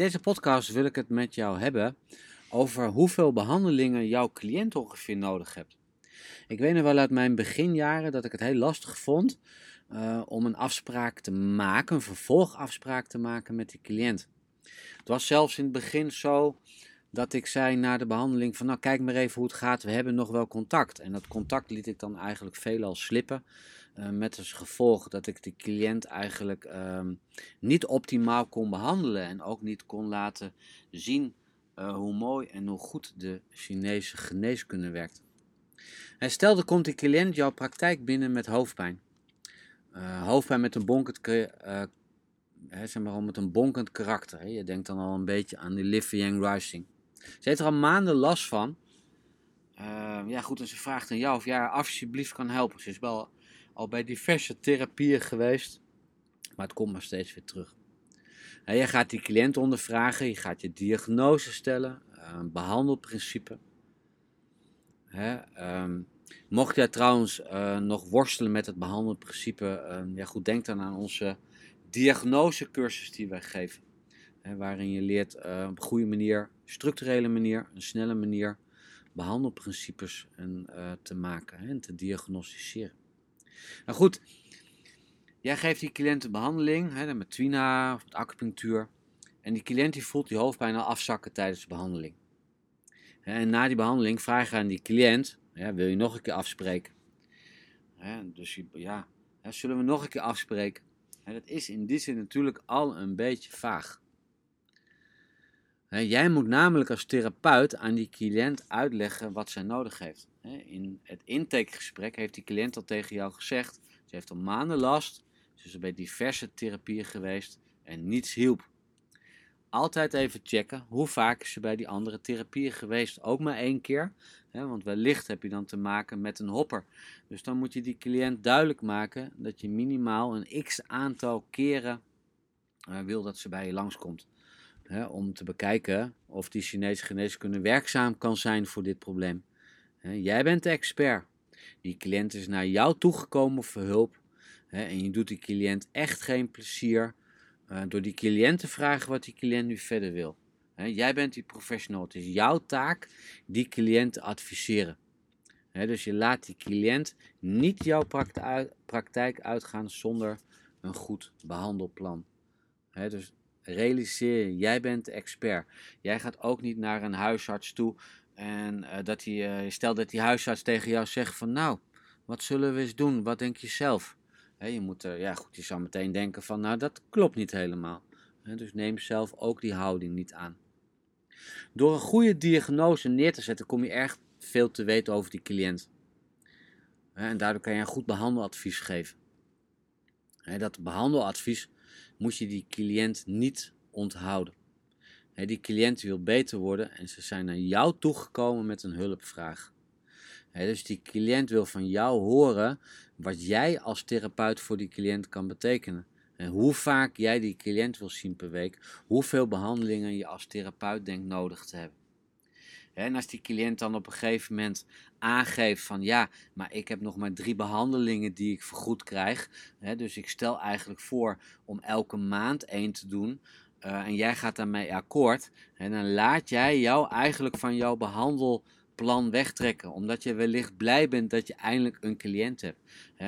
deze podcast wil ik het met jou hebben over hoeveel behandelingen jouw cliënt ongeveer nodig hebt. Ik weet nog wel uit mijn beginjaren dat ik het heel lastig vond uh, om een afspraak te maken, een vervolgafspraak te maken met die cliënt. Het was zelfs in het begin zo dat ik zei na de behandeling van nou kijk maar even hoe het gaat, we hebben nog wel contact. En dat contact liet ik dan eigenlijk veelal slippen. Uh, met als gevolg dat ik de cliënt eigenlijk uh, niet optimaal kon behandelen en ook niet kon laten zien uh, hoe mooi en hoe goed de Chinese geneeskunde werkt. Stel er komt die cliënt jouw praktijk binnen met hoofdpijn. Uh, hoofdpijn met een bonkend, uh, zeg maar, met een bonkend karakter. Hè. Je denkt dan al een beetje aan die Liv Yang Rising. Ze heeft er al maanden last van. Uh, ja, goed, en ze vraagt aan jou of jij haar alsjeblieft kan helpen. Ze is wel al bij diverse therapieën geweest, maar het komt maar steeds weer terug. En je gaat die cliënt ondervragen, je gaat je diagnose stellen, een behandelprincipe. Hè, um, mocht jij trouwens uh, nog worstelen met het behandelprincipe, uh, ja goed, denk dan aan onze diagnosecursus die wij geven. Hè, waarin je leert uh, op een goede manier, structurele manier, een snelle manier, behandelprincipes en, eh, te maken hè, en te diagnosticeren. Nou goed, jij geeft die cliënt een behandeling hè, met twina of acupunctuur. En die cliënt die voelt die hoofdpijn al afzakken tijdens de behandeling. En na die behandeling vraag je aan die cliënt, ja, wil je nog een keer afspreken? dus ja, zullen we nog een keer afspreken? dat is in die zin natuurlijk al een beetje vaag. Jij moet namelijk als therapeut aan die cliënt uitleggen wat zij nodig heeft. In het intakegesprek heeft die cliënt al tegen jou gezegd: ze heeft al maanden last, ze is bij diverse therapieën geweest en niets hielp. Altijd even checken hoe vaak is ze bij die andere therapieën geweest. Ook maar één keer, want wellicht heb je dan te maken met een hopper. Dus dan moet je die cliënt duidelijk maken dat je minimaal een x aantal keren uh, wil dat ze bij je langskomt. Hè, om te bekijken of die Chinese geneeskunde werkzaam kan zijn voor dit probleem. Hè, jij bent de expert. Die cliënt is naar jou toegekomen voor hulp. Hè, en je doet die cliënt echt geen plezier uh, door die cliënt te vragen wat die cliënt nu verder wil. Jij bent die professional. Het is jouw taak die cliënt te adviseren. Dus je laat die cliënt niet jouw praktijk uitgaan zonder een goed behandelplan. dus realiseer je, jij bent de expert. Jij gaat ook niet naar een huisarts toe en uh, dat hij, uh, stel dat die huisarts tegen jou zegt van nou, wat zullen we eens doen? Wat denk je zelf? je moet, ja goed, je zou meteen denken van nou dat klopt niet helemaal. dus neem zelf ook die houding niet aan. Door een goede diagnose neer te zetten kom je erg veel te weten over die cliënt. En daardoor kan je een goed behandeladvies geven. Dat behandeladvies moet je die cliënt niet onthouden. Die cliënt wil beter worden en ze zijn naar jou toegekomen met een hulpvraag. dus die cliënt wil van jou horen wat jij als therapeut voor die cliënt kan betekenen. En hoe vaak jij die cliënt wil zien per week, hoeveel behandelingen je als therapeut denkt nodig te hebben. En als die cliënt dan op een gegeven moment aangeeft van ja, maar ik heb nog maar drie behandelingen die ik vergoed krijg. Dus ik stel eigenlijk voor om elke maand één te doen. Uh, en jij gaat daarmee akkoord. En dan laat jij jou eigenlijk van jouw behandelplan wegtrekken. Omdat je wellicht blij bent dat je eindelijk een cliënt hebt.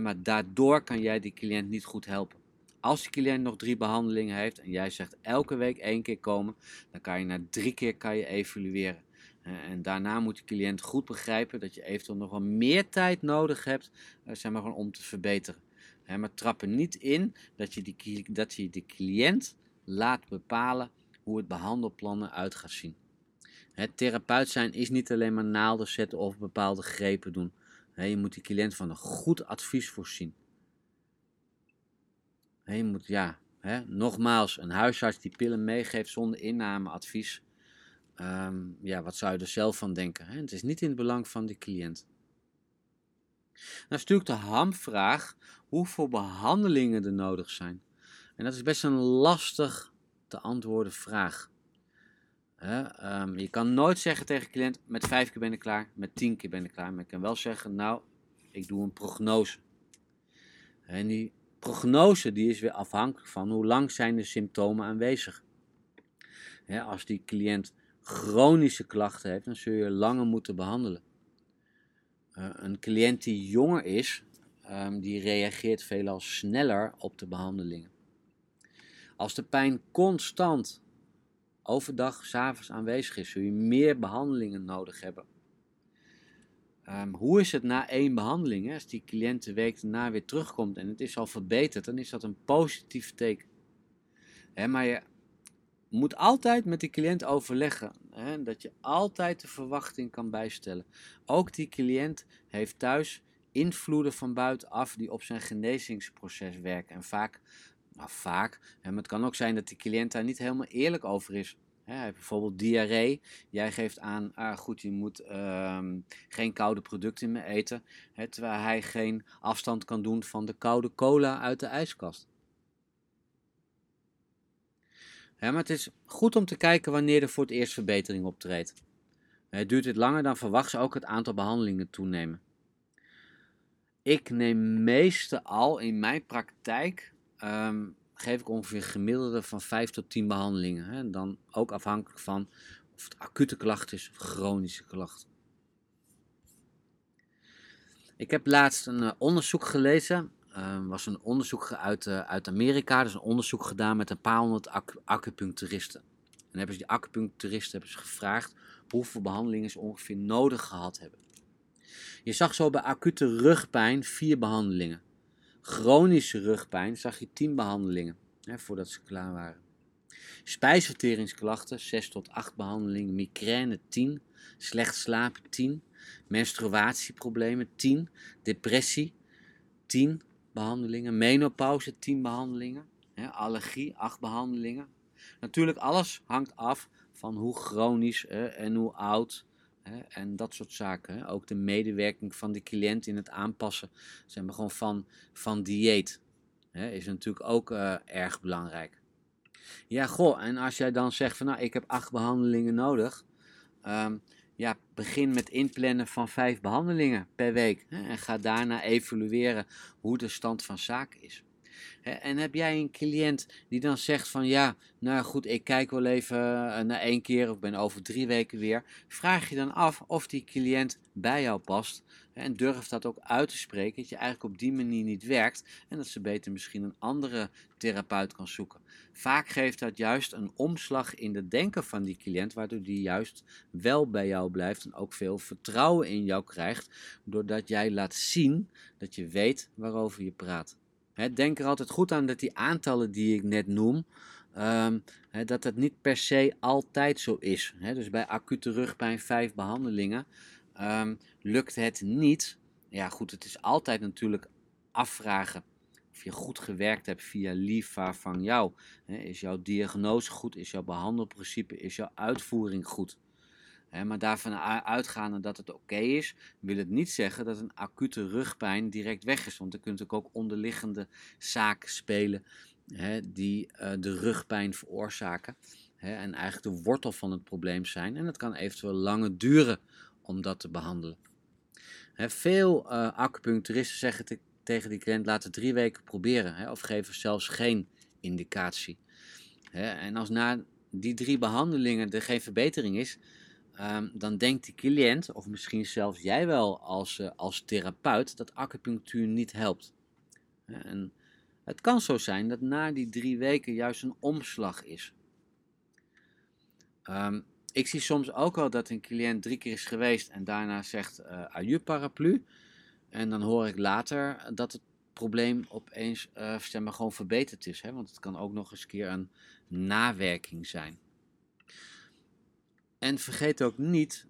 Maar daardoor kan jij die cliënt niet goed helpen. Als die cliënt nog drie behandelingen heeft en jij zegt elke week één keer komen, dan kan je na drie keer kan je evalueren. En daarna moet de cliënt goed begrijpen dat je eventueel nog wel meer tijd nodig hebt eh, zeg maar, om te verbeteren. Maar trap er niet in dat je, die, dat je de cliënt laat bepalen hoe het behandelplan eruit gaat zien. Het therapeut zijn is niet alleen maar naalden zetten of bepaalde grepen doen. Je moet die cliënt van een goed advies voorzien. Je moet, ja, nogmaals, een huisarts die pillen meegeeft zonder innameadvies Um, ja, wat zou je er zelf van denken? Hè? Het is niet in het belang van de cliënt. Nou is natuurlijk de hamvraag hoeveel behandelingen er nodig zijn. En dat is best een lastig te antwoorden vraag. Um, je kan nooit zeggen tegen de cliënt, met vijf keer ben ik klaar, met tien keer ben ik klaar. Maar ik kan wel zeggen, nou, ik doe een prognose. En die prognose die is weer afhankelijk van hoe lang zijn de symptomen aanwezig als die cliënt chronische klachten heeft, dan zul je langer moeten behandelen. Uh, een cliënt die jonger is, um, die reageert veelal sneller op de behandelingen. Als de pijn constant overdag, s'avonds aanwezig is, zul je meer behandelingen nodig hebben. Um, hoe is het na één behandeling? Hè? Als die cliënt de week daarna weer terugkomt en het is al verbeterd, dan is dat een positief teken. Hè, maar je moet altijd met die cliënt overleggen. Hè, dat je altijd de verwachting kan bijstellen. Ook die cliënt heeft thuis invloeden van buitenaf die op zijn genezingsproces werken. En vaak, nou vaak, hè, maar het kan ook zijn dat die cliënt daar niet helemaal eerlijk over is. hij heeft bijvoorbeeld diarree. Jij geeft aan, ah, goed, je moet uh, geen koude producten meer eten. Hè, terwijl hij geen afstand kan doen van de koude cola uit de ijskast. Ja, maar het is goed om te kijken wanneer er voor het eerst verbetering optreedt. Duurt dit langer dan verwacht, zal ook het aantal behandelingen toenemen. Ik neem meestal in mijn praktijk, um, geef ik ongeveer gemiddelde van 5 tot 10 behandelingen. Hè. Dan ook afhankelijk van of het acute klacht is of chronische klacht. Ik heb laatst een uh, onderzoek gelezen uh, was een onderzoek uit, uh, uit Amerika. Dus een onderzoek gedaan met een paar honderd acupuncturisten. En hebben ze die acupuncturisten hebben ze gevraagd hoeveel behandelingen ze ongeveer nodig gehad hebben. Je zag zo bij acute rugpijn vier behandelingen. Chronische rugpijn zag je tien behandelingen hè, voordat ze klaar waren. Spijsverteringsklachten 6 tot 8 behandelingen, migraine 10, slecht slapen 10, menstruatieproblemen 10, depressie 10, behandelingen. Menopauze, 10 behandelingen. Hè, allergie, 8 behandelingen. Natuurlijk, alles hangt af van hoe chronisch en hoe oud hè, en dat soort zaken. Hè. Ook de medewerking van de cliënt in het aanpassen zijn we gewoon van, van dieet. Hè, is natuurlijk ook uh, erg belangrijk. Ja, goh, en als jij dan zegt van nou, ik heb acht behandelingen nodig. Um, ja, begin met inplannen van vijf behandelingen per week. Hè, en ga daarna evalueren hoe de stand van zaken is. En heb jij een cliënt die dan zegt van ja, nou goed, ik kijk wel even uh, na één keer of ben over drie weken weer. Vraag je dan af of die cliënt bij jou past. En durf dat ook uit te spreken, dat je eigenlijk op die manier niet werkt en dat ze beter misschien een andere therapeut kan zoeken. Vaak geeft dat juist een omslag in de denken van die cliënt, waardoor die juist wel bij jou blijft en ook veel vertrouwen in jou krijgt, doordat jij laat zien dat je weet waarover je praat denk er altijd goed aan dat die aantallen die ik net noem, um, dat dat niet per se altijd zo is. dus bij acute rugpijn, vijf behandelingen, um, lukt het niet. Ja, goed, het is altijd natuurlijk afvragen of je goed gewerkt hebt via LIFA van jou. is jouw diagnose goed? Is jouw behandelprincipe? Is jouw uitvoering goed? maar daarvan uitgaande dat het oké is, wil het niet zeggen dat een acute rugpijn direct weg is. Want er natuurlijk ook onderliggende zaken spelen die uh, de rugpijn veroorzaken. en eigenlijk de wortel van het probleem zijn. En het kan eventueel langer duren om dat te behandelen. veel uh, acupuncturisten zeggen te, tegen die cliënt: laten drie weken proberen. of geven zelfs geen indicatie. en als na die drie behandelingen er geen verbetering is, Ehm, dan denkt die cliënt, of misschien zelfs jij wel als, uh, als therapeut, dat acupunctuur niet helpt. En het kan zo zijn dat na die drie weken juist een omslag is. Um, ik zie soms ook wel dat een cliënt drie keer is geweest en daarna zegt uh, aju paraplu. En dan hoor ik later dat het probleem opeens uh, gewoon verbeterd is. Hè? Want het kan ook nog eens keer een nawerking zijn. En vergeet ook niet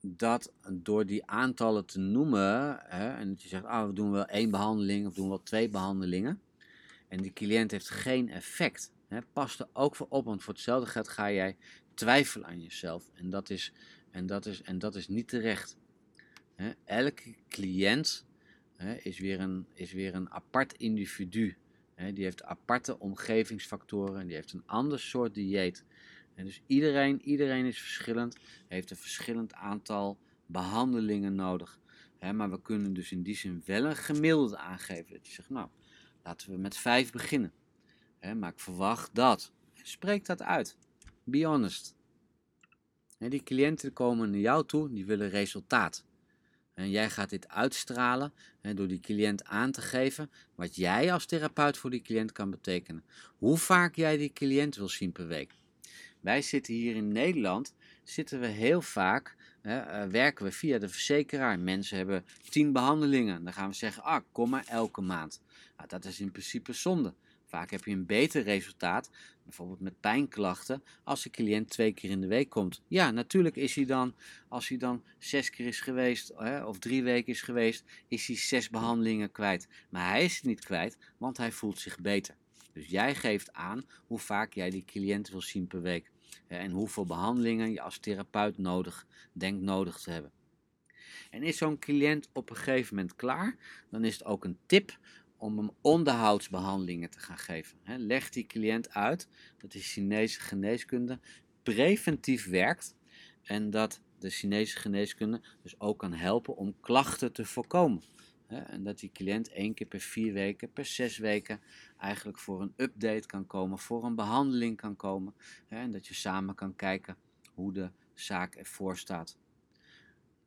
dat door die aantallen te noemen, hè, en dat je zegt, ah, we doen wel één behandeling of doen wel twee behandelingen, en die cliënt heeft geen effect, hè, pas er ook voor op, want voor hetzelfde geld ga jij twijfelen aan jezelf. En dat is, en dat is, en dat is niet terecht. Elke cliënt is, weer een, is weer een apart individu. Die heeft aparte omgevingsfactoren, die heeft een ander soort dieet. En dus iedereen, iedereen is verschillend, heeft een verschillend aantal behandelingen nodig. maar we kunnen dus in die zin wel een gemiddelde aangeven. Dat je zegt, nou, laten we met vijf beginnen. Maar ik verwacht dat. Spreek dat uit. Be honest. die cliënten komen naar jou toe, die willen resultaat. En jij gaat dit uitstralen door die cliënt aan te geven wat jij als therapeut voor die cliënt kan betekenen. Hoe vaak jij die cliënt wil zien per week. Wij zitten hier in Nederland, zitten we heel vaak, hè, uh, werken we via de verzekeraar. Mensen hebben tien behandelingen. Dan gaan we zeggen, ah, kom maar elke maand. Nou, dat is in principe zonde. Vaak heb je een beter resultaat, bijvoorbeeld met pijnklachten, als de cliënt twee keer in de week komt. Ja, natuurlijk is hij dan, als hij dan zes keer is geweest, hè, of drie weken is geweest, is hij zes behandelingen kwijt. Maar hij is het niet kwijt, want hij voelt zich beter. Dus jij geeft aan hoe vaak jij die cliënt wil zien per week. En hoeveel behandelingen je als therapeut nodig denkt nodig te hebben. En is zo'n cliënt op een gegeven moment klaar, dan is het ook een tip om hem onderhoudsbehandelingen te gaan geven. Leg die cliënt uit dat de Chinese geneeskunde preventief werkt en dat de Chinese geneeskunde dus ook kan helpen om klachten te voorkomen. En dat die cliënt één keer per vier weken, per zes weken eigenlijk voor een update kan komen, voor een behandeling kan komen. En dat je samen kan kijken hoe de zaak ervoor staat.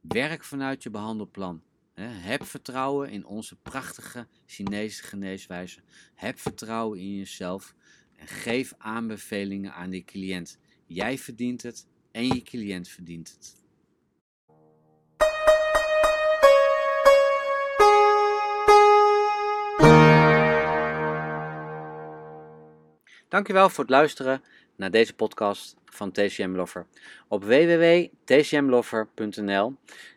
Werk vanuit je behandelplan. Heb vertrouwen in onze prachtige Chinese geneeswijze. Heb vertrouwen in jezelf en geef aanbevelingen aan die cliënt. Jij verdient het en je cliënt verdient het. Dankjewel voor het luisteren naar deze podcast van TCM Lover. Op www.tcmlover.nl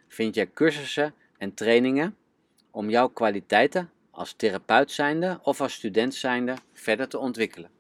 vind je cursussen en trainingen om jouw kwaliteiten als therapeut zijnde of als student zijnde verder te ontwikkelen.